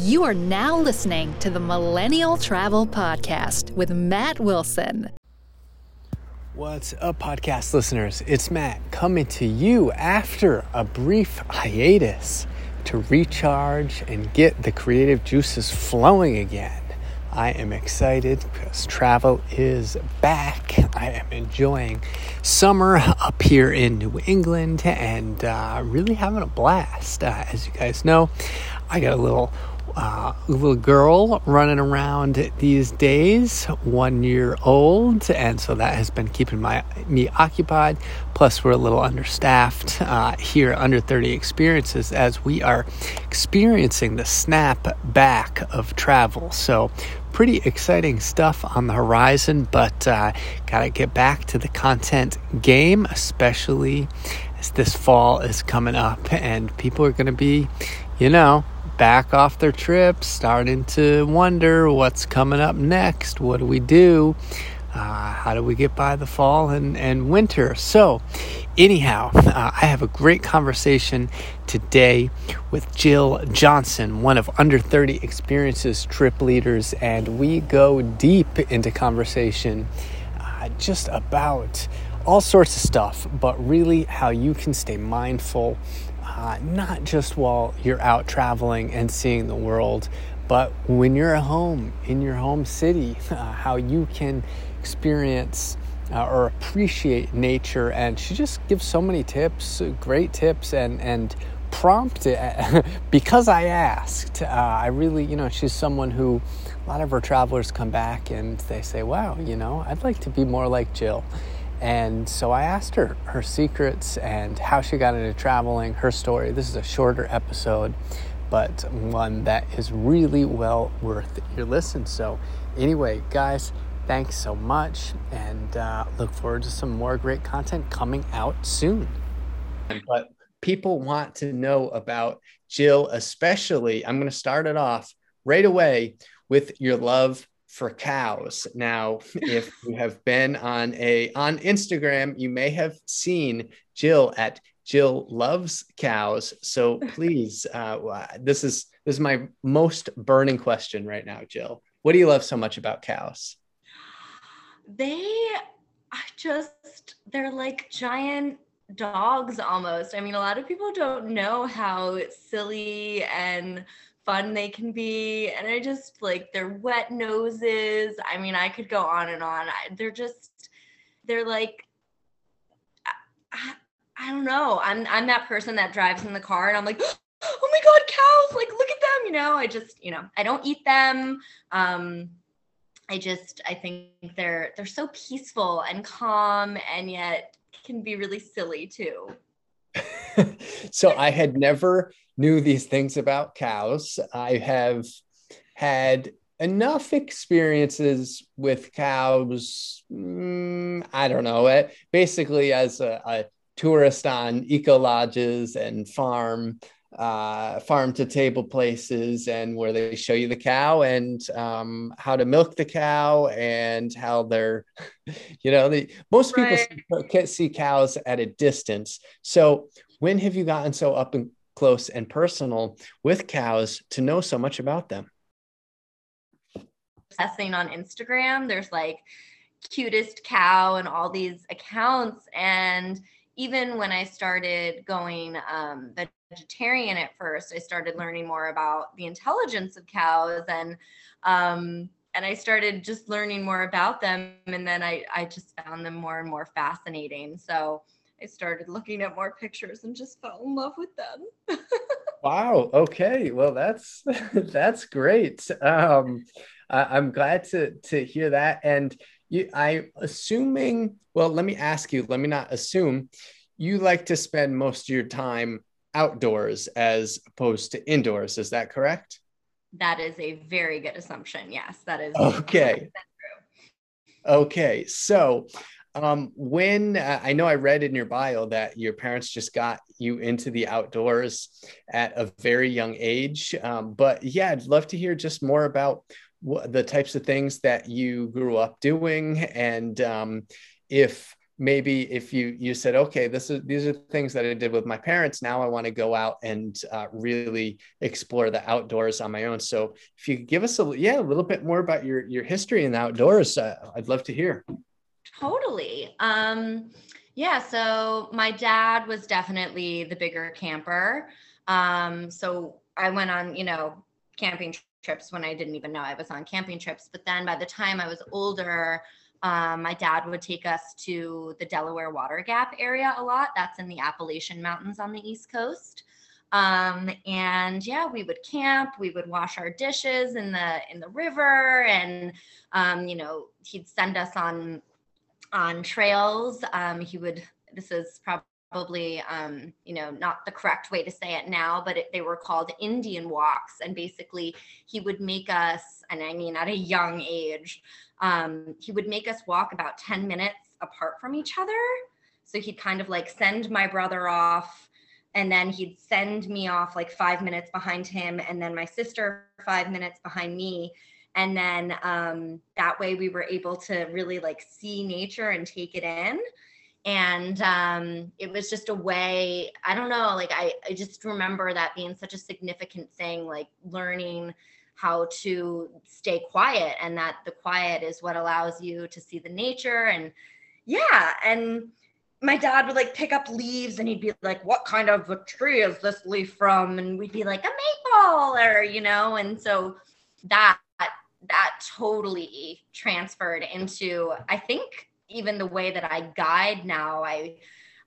You are now listening to the Millennial Travel Podcast with Matt Wilson. What's up, podcast listeners? It's Matt coming to you after a brief hiatus to recharge and get the creative juices flowing again. I am excited because travel is back. I am enjoying summer up here in New England and uh, really having a blast. Uh, as you guys know, I got a little uh, little girl running around these days, one year old, and so that has been keeping my me occupied. Plus, we're a little understaffed uh, here, under 30 experiences, as we are experiencing the snap back of travel. So, pretty exciting stuff on the horizon, but uh, gotta get back to the content game, especially as this fall is coming up, and people are gonna be, you know back off their trips, starting to wonder what's coming up next. What do we do? Uh, how do we get by the fall and, and winter? So, anyhow, uh, I have a great conversation today with Jill Johnson, one of Under 30 Experiences trip leaders, and we go deep into conversation uh, just about all sorts of stuff, but really how you can stay mindful uh, not just while you're out traveling and seeing the world, but when you're at home in your home city, uh, how you can experience uh, or appreciate nature. And she just gives so many tips, great tips, and and prompted because I asked. Uh, I really, you know, she's someone who a lot of her travelers come back and they say, "Wow, you know, I'd like to be more like Jill." And so I asked her her secrets and how she got into traveling, her story. This is a shorter episode, but one that is really well worth your listen. So, anyway, guys, thanks so much and uh, look forward to some more great content coming out soon. But people want to know about Jill, especially. I'm going to start it off right away with your love for cows. Now, if you have been on a on Instagram, you may have seen Jill at Jill loves cows. So please, uh, this is this is my most burning question right now, Jill. What do you love so much about cows? They are just they're like giant dogs almost. I mean, a lot of people don't know how silly and fun they can be. And I just like their wet noses. I mean, I could go on and on. I, they're just, they're like, I, I, don't know. I'm I'm that person that drives in the car and I'm like, oh my god, cows! Like, look at them. You know, I just, you know, I don't eat them. Um, I just, I think they're they're so peaceful and calm, and yet can be really silly too. so I had never knew these things about cows. I have had enough experiences with cows. Mm, I don't know it basically as a, a tourist on eco lodges and farm uh, farm to table places and where they show you the cow and um, how to milk the cow and how they're, you know, the, most right. people can't see cows at a distance. So when have you gotten so up and close and personal with cows to know so much about them? Testing on Instagram, there's like cutest cow and all these accounts. And even when I started going um, vegetarian at first, I started learning more about the intelligence of cows and um, and I started just learning more about them. And then I, I just found them more and more fascinating. So I started looking at more pictures and just fell in love with them. wow. Okay. Well, that's that's great. Um, I, am glad to to hear that. And you, I assuming. Well, let me ask you. Let me not assume. You like to spend most of your time outdoors as opposed to indoors. Is that correct? That is a very good assumption. Yes, that is okay. Okay, so um, when uh, I know I read in your bio that your parents just got you into the outdoors at a very young age, um, but yeah, I'd love to hear just more about the types of things that you grew up doing, and um, if maybe if you you said okay this is these are things that i did with my parents. Now i want to go out and uh, really explore the outdoors on my own. So if you could give us a yeah a little bit more about your your history in the outdoors uh, i'd love to hear totally um yeah so my dad was definitely the bigger camper um so i went on you know camping trips when i didn't even know i was on camping trips but then by the time i was older um, my dad would take us to the Delaware Water Gap area a lot. That's in the Appalachian Mountains on the East Coast. Um, and yeah, we would camp. We would wash our dishes in the in the river, and um, you know, he'd send us on on trails. Um, he would. This is probably um, you know not the correct way to say it now, but it, they were called Indian walks, and basically he would make us, and I mean at a young age, um, he would make us walk about 10 minutes apart from each other. So he'd kind of like send my brother off and then he'd send me off like five minutes behind him and then my sister five minutes behind me and then um, that way we were able to really like see nature and take it in. And um, it was just a way i don't know like I, I just remember that being such a significant thing like learning how to stay quiet and that the quiet is what allows you to see the nature and yeah and my dad would like pick up leaves and he'd be like what kind of a tree is this leaf from? And we'd be like a maple or you know and so that that totally transferred into i think even the way that i guide now i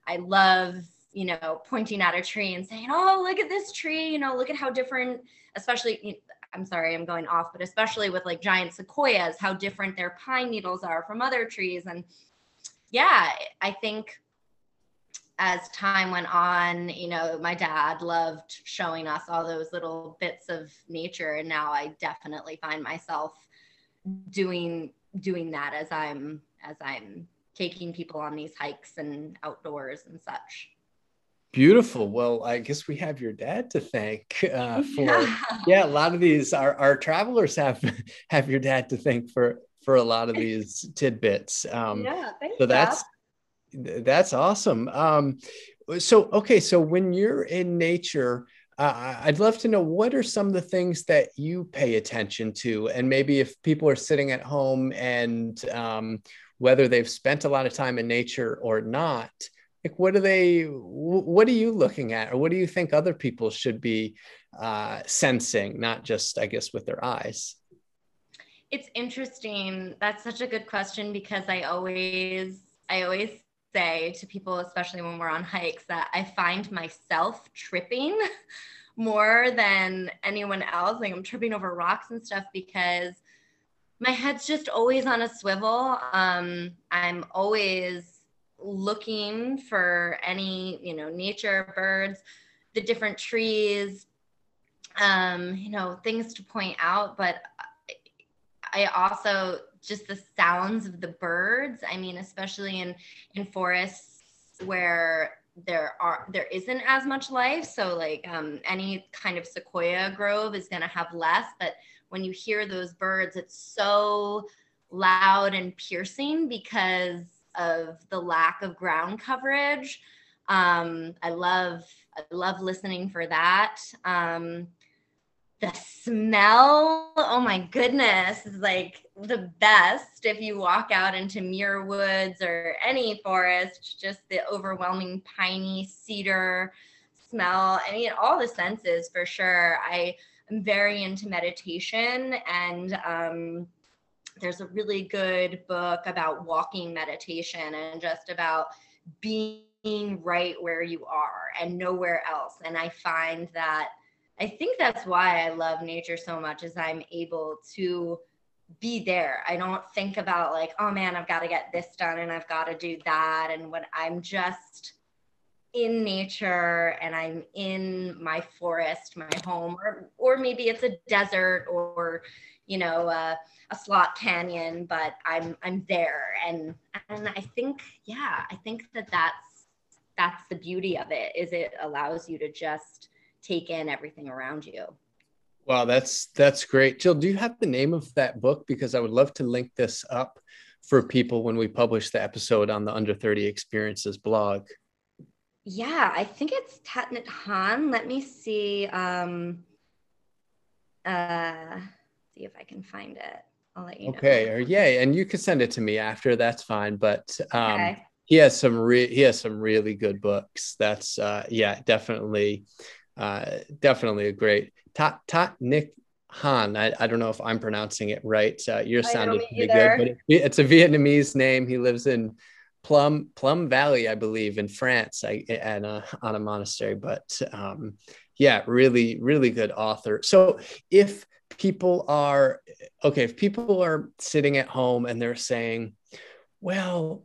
i love you know pointing at a tree and saying oh look at this tree you know look at how different especially I'm sorry, I'm going off, but especially with like giant sequoias, how different their pine needles are from other trees. And yeah, I think as time went on, you know, my dad loved showing us all those little bits of nature. And now I definitely find myself doing doing that as I'm as I'm taking people on these hikes and outdoors and such. Beautiful. Well, I guess we have your dad to thank uh, for yeah. yeah. A lot of these our, our travelers have have your dad to thank for for a lot of these tidbits. Um, yeah, thanks, so that's. That's awesome. Um, so okay, so when you're in nature, uh, I'd love to know what are some of the things that you pay attention to, and maybe if people are sitting at home and um, whether they've spent a lot of time in nature or not like what are they what are you looking at? Or what do you think other people should be uh, sensing not just i guess with their eyes? It's interesting. That's such a good question because i always i always say to people especially when we're on hikes that i find myself tripping more than anyone else like i'm tripping over rocks and stuff because my head's just always on a swivel um, i'm always looking for any, you know, nature, birds, the different trees, um, you know, things to point out. But I also just the sounds of the birds. I mean, especially in in forests where there are there isn't as much life so like um, any kind of sequoia grove is going to have less but when you hear those birds it's so loud and piercing because of the lack of ground coverage. Um, I love I love listening for that. Um, the smell, oh my goodness, is like the best if you walk out into Muir Woods or any forest, just the overwhelming piney cedar smell. I mean, all the senses for sure. I am very into meditation and um, there's a really good book about walking meditation and just about being right where you are and nowhere else. And I find that I think that's why I love nature so much is I'm able to be there. I don't think about like, oh man, I've got to get this done and I've got to do that. And when I'm just in nature and I'm in my forest, my home, or or maybe it's a desert or you know uh, a slot canyon but i'm i'm there and and i think yeah i think that that's that's the beauty of it is it allows you to just take in everything around you wow that's that's great jill do you have the name of that book because i would love to link this up for people when we publish the episode on the Under 30 Experiences blog? Yeah, I think it's Nhat Hanh. Let me see. Um, uh, see if I can find it. I'll let you know. Okay, or yeah, and you can send it to me after. That's fine. But um, okay. he has some re- he has some really good books. That's uh, yeah, definitely, uh, definitely a great. Tot Tot Nick Han. I, I don't know if I'm pronouncing it right. Uh, yours sounded pretty good, but it, it's a Vietnamese name. He lives in Plum Plum Valley, I believe, in France, I, and a, on a monastery. But um, yeah, really, really good author. So if people are okay, if people are sitting at home and they're saying, "Well,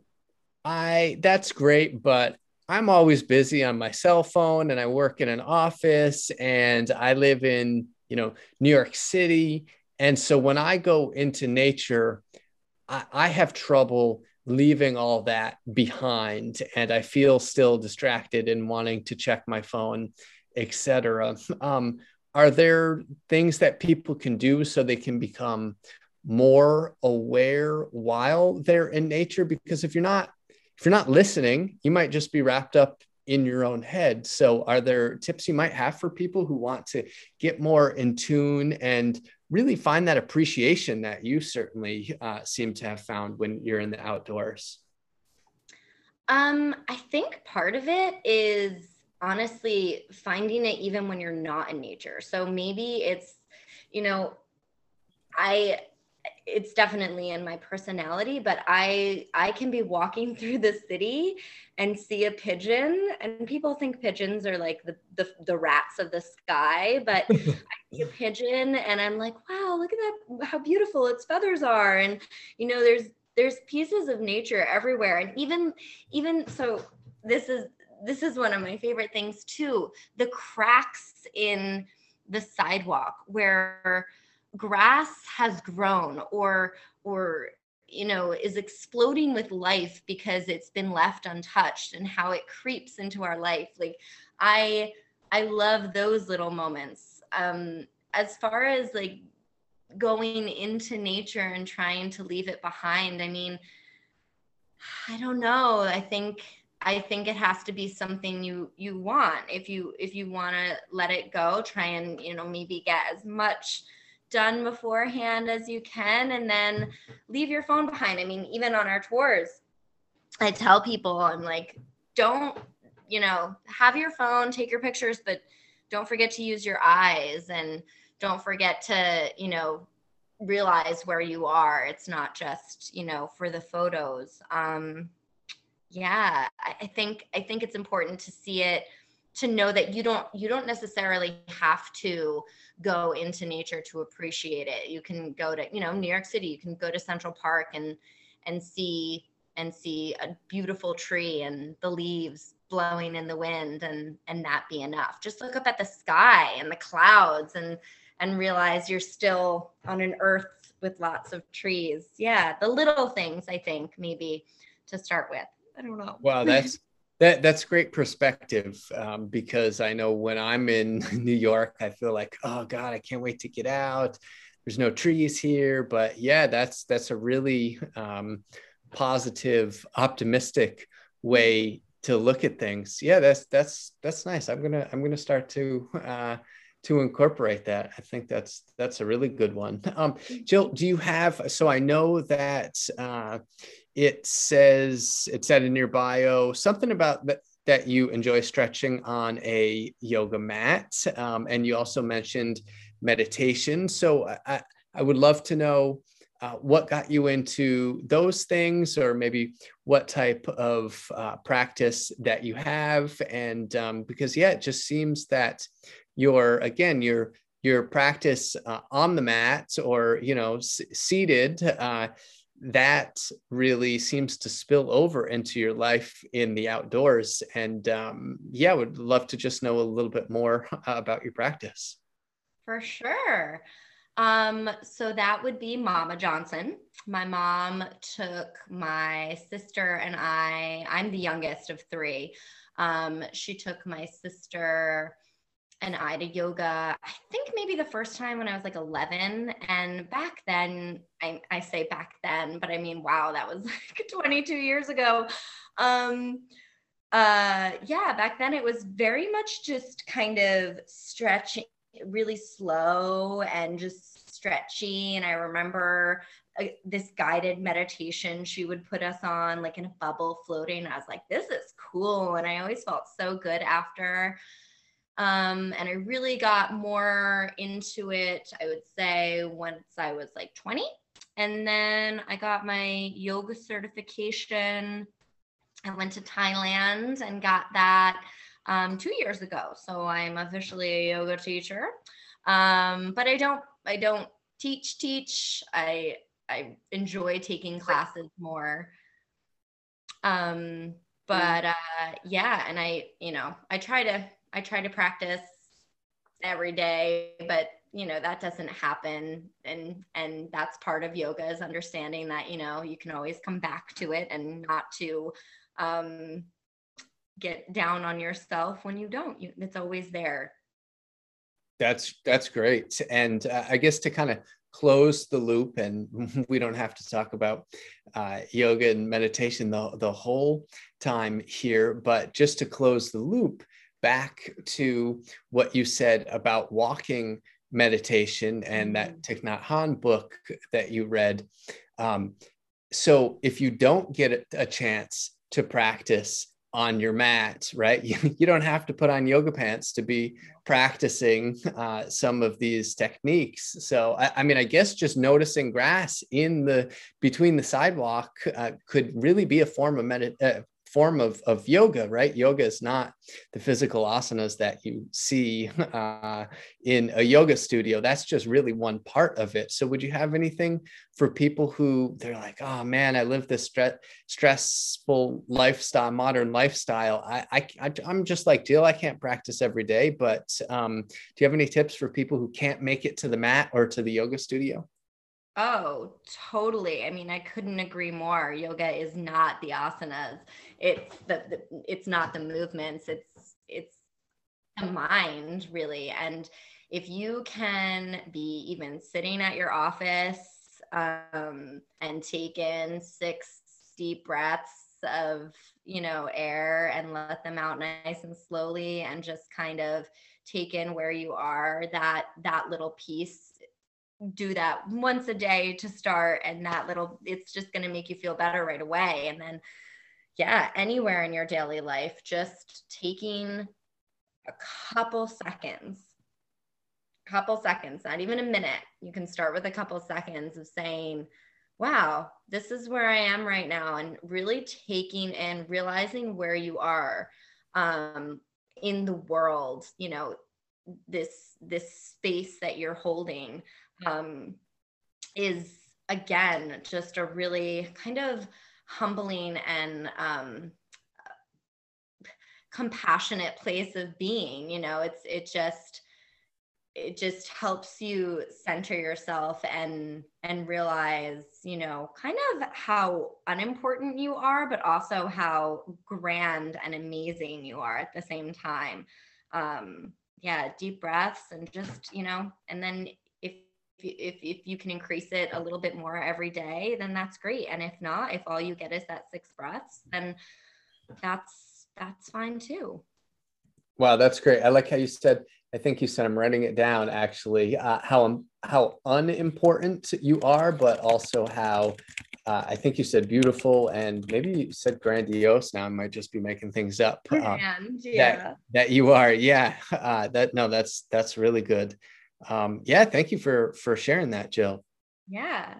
I that's great, but I'm always busy on my cell phone, and I work in an office, and I live in you know, New York City. And so when I go into nature, I, I have trouble leaving all that behind and I feel still distracted and wanting to check my phone, etc. Um, are there things that people can do so they can become more aware while they're in nature? Because if you're not if you're not listening, you might just be wrapped up in your own head. So, are there tips you might have for people who want to get more in tune and really find that appreciation that you certainly uh, seem to have found when you're in the outdoors? Um, I think part of it is honestly finding it even when you're not in nature. So maybe it's, you know, I it's definitely in my personality but i i can be walking through the city and see a pigeon and people think pigeons are like the the, the rats of the sky but i see a pigeon and i'm like wow look at that how beautiful its feathers are. And you know there's there's pieces of nature everywhere. And even even so this is this is one of my favorite things too the cracks in the sidewalk where grass has grown or or you know is exploding with life because it's been left untouched and how it creeps into our life. Like i i love those little moments. Um as far as like going into nature and trying to leave it behind i mean i don't know. I think i think it has to be something you you want. If you if you want to let it go try and you know maybe get as much done beforehand as you can and then leave your phone behind. I mean, even on our tours, I tell people, I'm like, don't, you know, have your phone, take your pictures, but don't forget to use your eyes and don't forget to, you know, realize where you are. It's not just, you know, for the photos. Um, yeah, I, think I think it's important to see it to know that you don't you don't necessarily have to go into nature to appreciate it. You can go to you know new york city you can go to central park and and see and see a beautiful tree and the leaves blowing in the wind and and that be enough. Just look up at the sky and the clouds and and realize you're still on an earth with lots of trees. Yeah the little things i think maybe to start with. I don't know. Wow that's that that's great perspective um, because I know when I'm in New York, I feel like, oh God, I can't wait to get out. There's no trees here, but yeah, that's that's a really um, positive, optimistic way to look at things. Yeah, that's that's that's nice. I'm gonna I'm gonna start to uh, to incorporate that. I think that's that's a really good one. Um, Jill, do you have? So I know that uh, it says it said in your bio something about that that you enjoy stretching on a yoga mat um, and you also mentioned meditation. So i, I would love to know uh, what got you into those things or maybe what type of uh, practice that you have. And um, because yeah it just seems that your again your your practice uh, on the mat or you know s- seated uh, that really seems to spill over into your life in the outdoors. And um, yeah, would love to just know a little bit more about your practice. For sure. Um, so that would be Mama Johnson. My mom took my sister and I, I'm the youngest of three. Um, she took my sister an Ida yoga, I think maybe the first time when I was like 11. And back then, I, I say back then, but I mean, wow, that was like 22 years ago. Um, uh, yeah, back then it was very much just kind of stretching, really slow and just stretchy. And I remember uh, this guided meditation she would put us on, like in a bubble floating. I was like, this is cool. And I always felt so good after. Um, and I really got more into it, I would say, once I was like 20. And then I got my yoga certification. I went to Thailand and got that um, two years ago. So I'm officially a yoga teacher. Um, but I don't, I don't teach, teach. I, I enjoy taking classes more. Um, but uh, yeah, and I, you know, I try to I try to practice every day, but you know that doesn't happen. And and that's part of yoga is understanding that you know you can always come back to it and not to um get down on yourself when you don't. You, it's always there. That's that's great. And uh, i guess to kind of close the loop and we don't have to talk about uh, yoga and meditation the, the whole time here but just to close the loop back to what you said about walking meditation and that mm-hmm. Thich Nhat Hanh book that you read. Um, so if you don't get a chance to practice on your mat, right? You, you don't have to put on yoga pants to be practicing uh, some of these techniques. So, I, I, mean, I guess just noticing grass in the between the sidewalk uh, could really be a form of medit- uh, form of, of yoga, right? Yoga is not the physical asanas that you see uh, in a yoga studio. That's just really one part of it. So, would you have anything for people who they're like, oh man, I live this stre- stressful lifestyle, modern lifestyle. I, I, I'm just like Jill, I can't practice every day. But um, do you have any tips for people who can't make it to the mat or to the yoga studio? Oh, totally. I mean, I couldn't agree more. Yoga is not the asanas. It's the, the it's not the movements. It's it's the mind really. And if you can be even sitting at your office um, and take in six deep breaths of you know air and let them out nice and slowly and just kind of take in where you are that that little piece do that once a day to start and that little it's just going to make you feel better right away. And then yeah anywhere in your daily life just taking a couple seconds couple seconds not even a minute. You can start with a couple seconds of saying wow this is where i am right now and really taking and realizing where you are um, in the world you know this this space that you're holding um, is again just a really kind of humbling and um, compassionate place of being you know? It's it just it just helps you center yourself and and realize you know kind of how unimportant you are but also how grand and amazing you are at the same time. Um yeah deep breaths and just you know and then if, if you can increase it a little bit more every day, then that's great. And if not, if all you get is that six breaths, then that's that's fine too. Wow, that's great. I like how you said. I think you said I'm writing it down. Actually, uh, how how unimportant you are, but also how uh, I think you said beautiful and maybe you said grandiose. Now I might just be making things up. Uh, yeah. That, that you are. Yeah. Uh, that no, that's that's really good um, yeah, thank you for for sharing that, Jill. Yeah.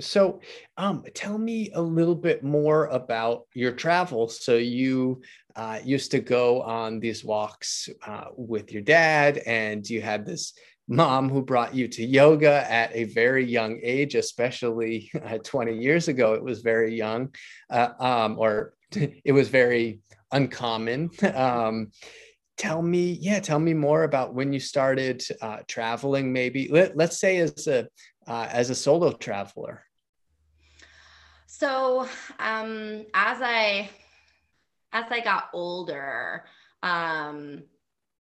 So, um, tell me a little bit more about your travels. So, you uh, used to go on these walks uh, with your dad, and you had this mom who brought you to yoga at a very young age, especially uh, 20 years ago. It was very young, uh, um, or it was very uncommon. Um, tell me yeah tell me more about when you started uh, traveling maybe Let, let's say as a uh, as a solo traveler. So um as i as i got older um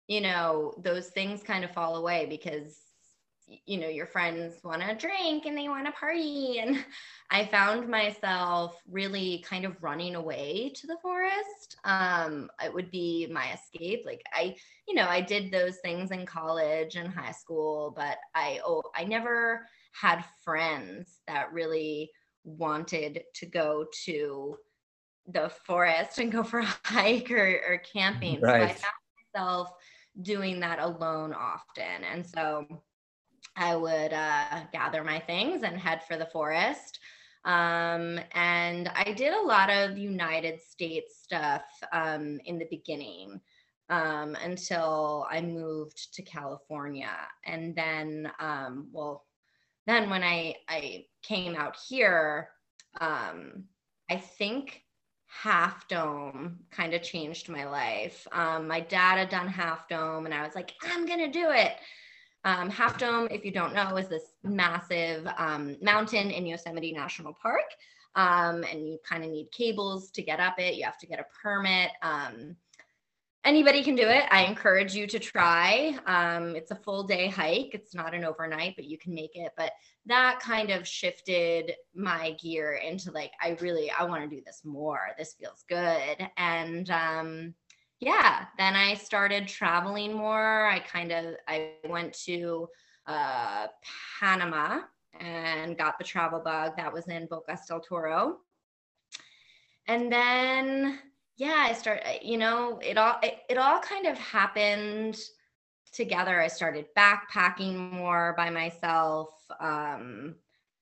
you know, those things kind of fall away because you know your friends want to drink and they want to party. And i found myself really kind of running away to the forest. Um it would be my escape. Like i you know i did those things in college and high school but i oh i never had friends that really wanted to go to the forest and go for a hike or, or camping. Right. so i found myself doing that alone often. And so I would uh, gather my things and head for the forest. Um, and I did a lot of United States stuff um, in the beginning um, until I moved to California. And then, um, well, then when I, I came out here, um, I think Half Dome kind of changed my life. Um, my dad had done Half Dome, and I was like, I'm going to do it. Um, Half Dome, if you don't know, is this massive um, mountain in Yosemite National Park. Um, and you kind of need cables to get up it. You have to get a permit. Um, anybody can do it. I encourage you to try. Um, it's a full day hike. It's not an overnight, but you can make it. But that kind of shifted my gear into like, I really, I want to do this more. This feels good. And um, yeah, then I started traveling more. I kind of I went to uh, Panama and got the travel bug that was in Bocas del Toro. And then yeah, I start you know, it all it, it all kind of happened together. I started backpacking more by myself. Um,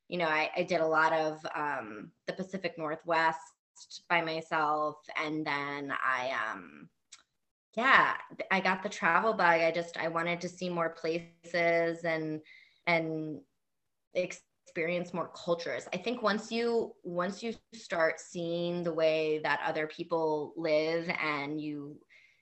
you know, I, I did a lot of um, the Pacific Northwest by myself, and then I um, yeah i got the travel bug i just i wanted to see more places and and experience more cultures. I think once you once you start seeing the way that other people live and you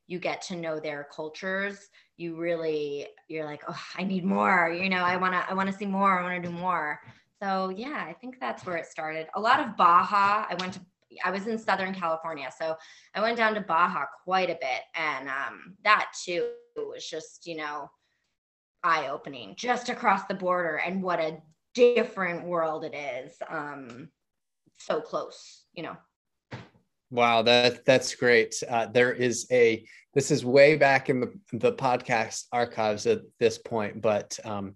you get to know their cultures you really you're like oh i need more you know i want to i want to see more i want to do more. So yeah i think that's where it started. A lot of baja i went to I was in Southern California, so I went down to Baja quite a bit, and um, that too was just you know eye opening, just across the border, and what a different world it is. Um, so close, you know. Wow, that that's great. Uh, there is a this is way back in the the podcast archives at this point, but um,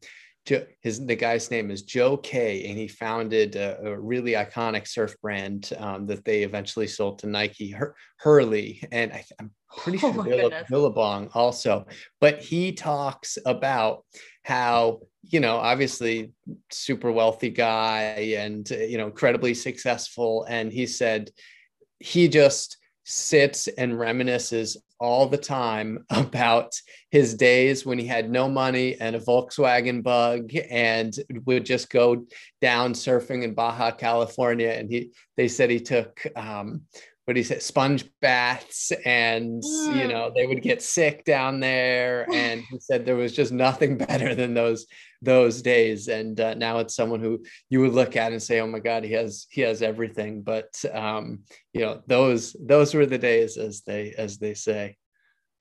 his the guy's name is Joe K, and he founded a, a really iconic surf brand um, that they eventually sold to Nike, Hur- Hurley, and I, am pretty sure oh Billabong also. But he talks about how you know obviously super wealthy guy and you know incredibly successful, and he said he just sits and reminisces all the time about his days when he had no money and a Volkswagen bug and would just go down surfing in Baja California. And he, they said he took, um, what he said, sponge baths, and mm. you know they would get sick down there. And he said there was just nothing better than those those days. And uh, now it's someone who you would look at and say, "Oh my God, he has he has everything." But um, you know those those were the days, as they as they say.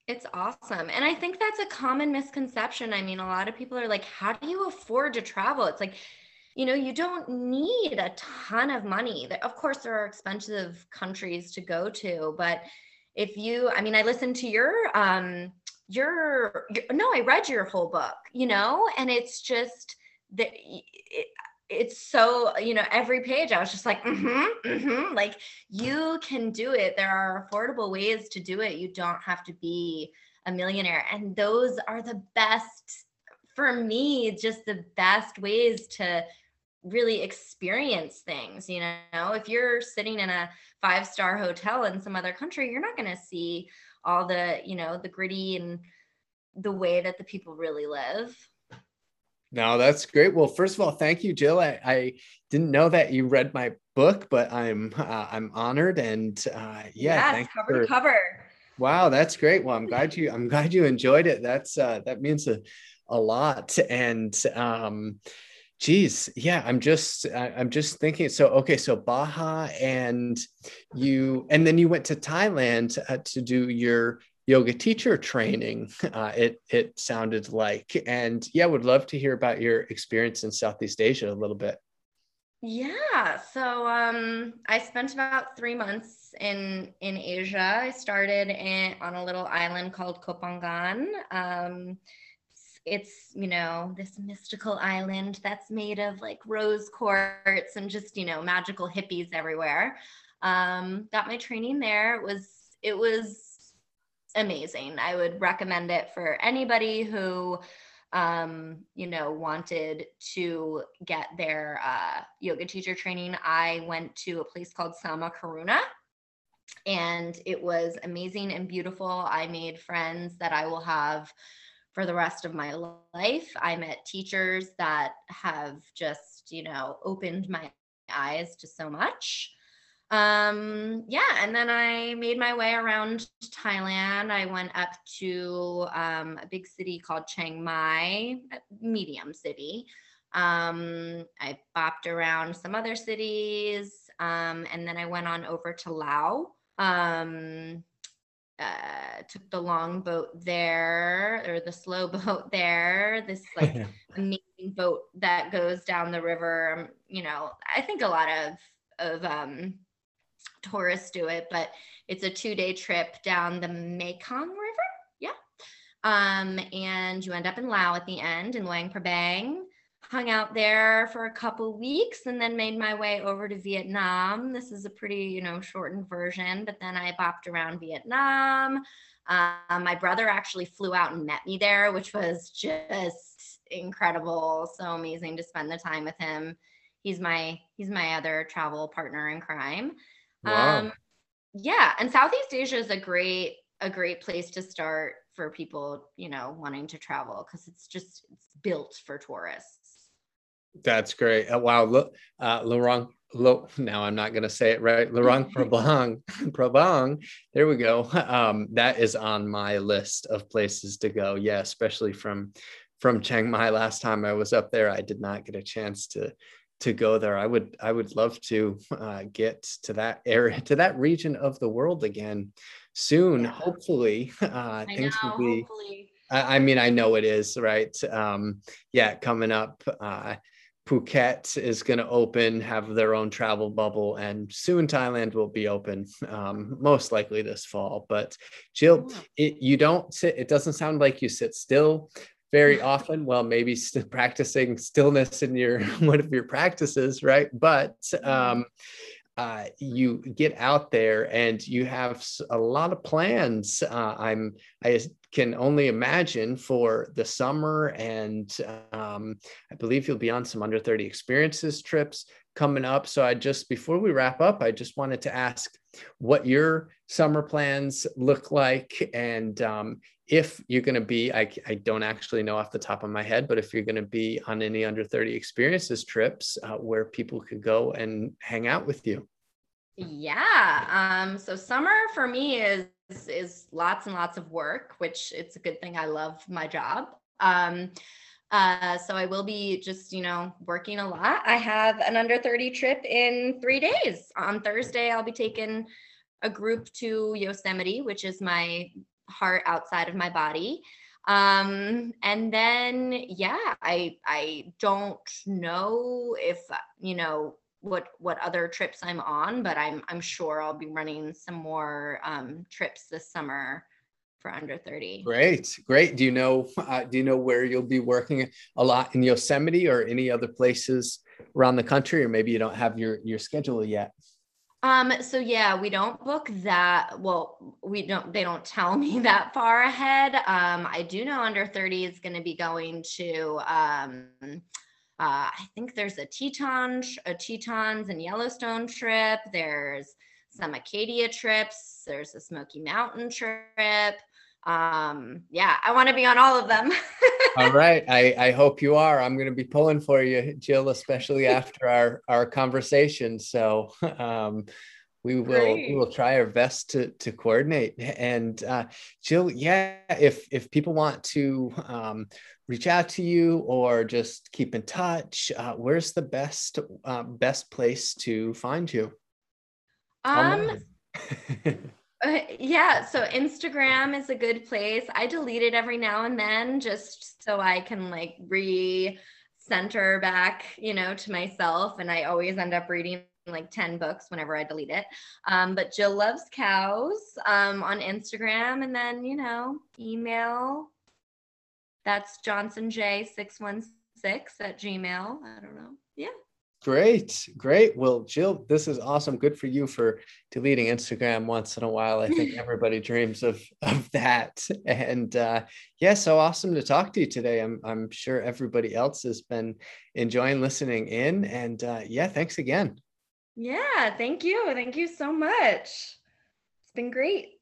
It's awesome. And I think that's a common misconception. I mean, a lot of people are like, how do you afford to travel? It's like, you know, you don't need a ton of money. Of course, there are expensive countries to go to, but if you, I mean, I listened to your, um, your, your no, I read your whole book, you know, and it's just that it, it's so you know every page i was just like mm-hmm, mm-hmm. like you can do it. There are affordable ways to do it. You don't have to be a millionaire. And those are the best for me just the best ways to really experience things you know? If you're sitting in a five star hotel in some other country you're not going to see all the you know the gritty and the way that the people really live. No that's great. Well first of all thank you jill. I, I didn't know that you read my book but i'm uh, i'm honored and uh yeah yes, cover for, to cover. Wow that's great. Well i'm glad you i'm glad you enjoyed it. That's uh that means a, a lot and um Geez, yeah, I'm just I'm just thinking. So okay, so Baja, and you, and then you went to Thailand uh, to do your yoga teacher training. Uh, it it sounded like, and yeah, would love to hear about your experience in Southeast Asia a little bit. Yeah, so um, I spent about three months in in Asia. I started in, on a little island called Koh Phangan. Um, it's you know this mystical island that's made of like rose quartz and just you know magical hippies everywhere. Um, got my training there. It was it was amazing. I would recommend it for anybody who um, you know, wanted to get their uh, yoga teacher training, I went to a place called Samma Karuna and it was amazing and beautiful. I made friends that I will have for the rest of my life. I met teachers that have just, you know, opened my eyes to so much. Um yeah and then i made my way around thailand. I went up to um, a big city called chiang mai medium city. Um i bopped around some other cities um and then i went on over to laos. Um uh, took the long boat there or the slow boat there this like amazing boat that goes down the river um, you know i think a lot of of um tourists do it, but it's a two day trip down the Mekong River. Yeah. Um, and you end up in lao at the end in Luang Prabang. Hung out there for a couple weeks and then made my way over to Vietnam. This is a pretty, you know, shortened version, but then I bopped around Vietnam. Um, my brother actually flew out and met me there, which was just incredible. So amazing to spend the time with him. He's my he's my other travel partner in crime. Wow. Um, yeah, and Southeast Asia is a great a great place to start for people, you know, wanting to travel because it's just it's built for tourists. That's great. Uh, wow, look, uh, Laurent. Lo, now I'm not going to say it right. Laurent Prabang, Prabang. There we go. Um, that is on my list of places to go. Yeah, especially from from Chiang Mai. Last time I was up there, I did not get a chance to to go there. I would I would love to uh, get to that area to that region of the world again soon. Yeah. Hopefully, uh, things know, will be. Hopefully. I, I, mean, I know it is right. Um, yeah, coming up. Uh, Phuket is going to open, have their own travel bubble, and soon Thailand will be open, um, most likely this fall. But Jill, it, you don't sit, it doesn't sound like you sit still very often well maybe st- practicing stillness in your one of your practices right but mm-hmm. um, uh, you get out there and you have a lot of plans uh, i'm i can only imagine for the summer and um, i believe you'll be on some under 30 experiences trips coming up. So i just before we wrap up i just wanted to ask what your summer plans look like and um, if you're going to be I, I don't actually know off the top of my head but if you're going to be on any under 30 experiences trips uh, where people could go and hang out with you yeah um so summer for me is is lots and lots of work which it's a good thing i love my job um uh, so I will be just, you know, working a lot. I have an under 30 trip in three days. On Thursday, I'll be taking a group to Yosemite, which is my heart outside of my body. Um and then yeah i i don't know if you know what what other trips i'm on but i'm i'm sure i'll be running some more um trips this summer for under 30 great great. Do you know uh, do you know where you'll be working a lot in yosemite or any other places around the country or maybe you don't have your your schedule yet um, so yeah, we don't book that. Well, we don't, they don't tell me that far ahead. Um, I do know under 30 is going to be going to, um, uh, I think there's a Tetons, a Tetons and Yellowstone trip. There's some Acadia trips. There's a Smoky Mountain trip um yeah i want to be on all of them. All right i i hope you are. I'm going to be pulling for you jill especially after our our conversation. So um we will Great. we will try our best to to coordinate. And uh jill yeah if if people want to um reach out to you or just keep in touch uh, where's the best uh, best place to find you? Um Uh, yeah, so Instagram is a good place. I delete it every now and then just so I can like re center back, you know, to myself. And I always end up reading like 10 books whenever I delete it. Um, but Jill Loves Cows um, on Instagram. And then, you know, email. That's Johnson J616 at Gmail. I don't know. Yeah. Great, great. Well, Jill, this is awesome. Good for you for deleting Instagram once in a while. I think everybody dreams of of that. And uh, yeah, so awesome to talk to you today. I'm I'm sure everybody else has been enjoying listening in. And uh, yeah, thanks again. Yeah, thank you. Thank you so much. It's been great.